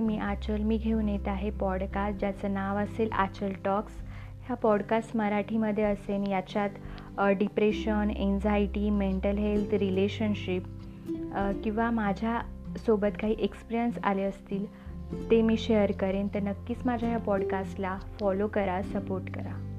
मी आचल. मी घेऊन येत आहे पॉडकास्ट ज्याचं नाव असेल आचल टॉक्स. ह्या पॉडकास्ट मराठीमध्ये असेल याच्यात depression anxiety mental health relationship किंवा माझ्यासोबत काही एक्सपिरियन्स आले असतील ते मी शेअर करेन. तर नक्कीच माझ्या ह्या पॉडकास्टला फॉलो करा सपोर्ट करा.